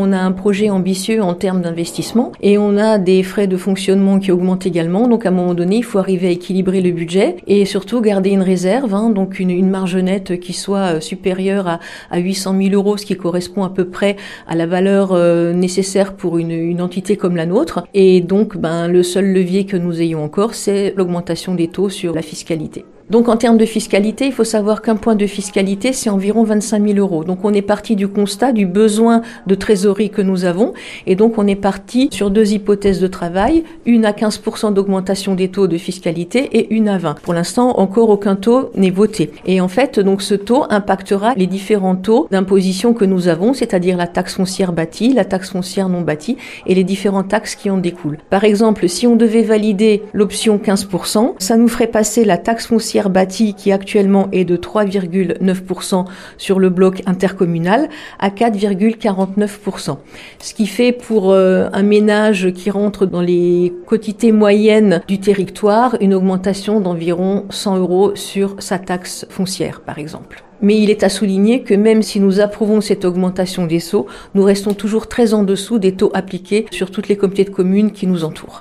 on a un projet ambitieux en termes d'investissement et on a des frais de fonctionnement qui augmentent également. Donc à un moment donné, il faut arriver à équilibrer le budget et surtout garder une réserve, hein, donc une, marge nette qui soit euh, supérieure à, à 800 000 euros, ce qui correspond à peu près à la valeur euh, nécessaire pour une, une entité comme la nôtre. Et donc, ben, le seul levier que nous ayons encore, c'est l'augmentation des taux sur la fiscalité. Donc en termes de fiscalité, il faut savoir qu'un point de fiscalité, c'est environ 25 000 euros. Donc on est parti du constat du besoin de trésorerie que nous avons. Et donc on est parti sur deux hypothèses de travail, une à 15% d'augmentation des taux de fiscalité et une à 20. Pour l'instant, encore aucun taux n'est voté. Et en fait, donc ce taux impactera les différents taux d'imposition que nous avons, c'est-à-dire la taxe foncière bâtie, la taxe foncière non bâtie et les différentes taxes qui en découlent. Par exemple, si on devait valider l'option 15%, ça nous ferait passer la taxe foncière bâti qui actuellement est de 3,9% sur le bloc intercommunal à 4,49%. Ce qui fait pour euh, un ménage qui rentre dans les quotités moyennes du territoire une augmentation d'environ 100 euros sur sa taxe foncière par exemple. Mais il est à souligner que même si nous approuvons cette augmentation des sauts, nous restons toujours très en dessous des taux appliqués sur toutes les comités de communes qui nous entourent.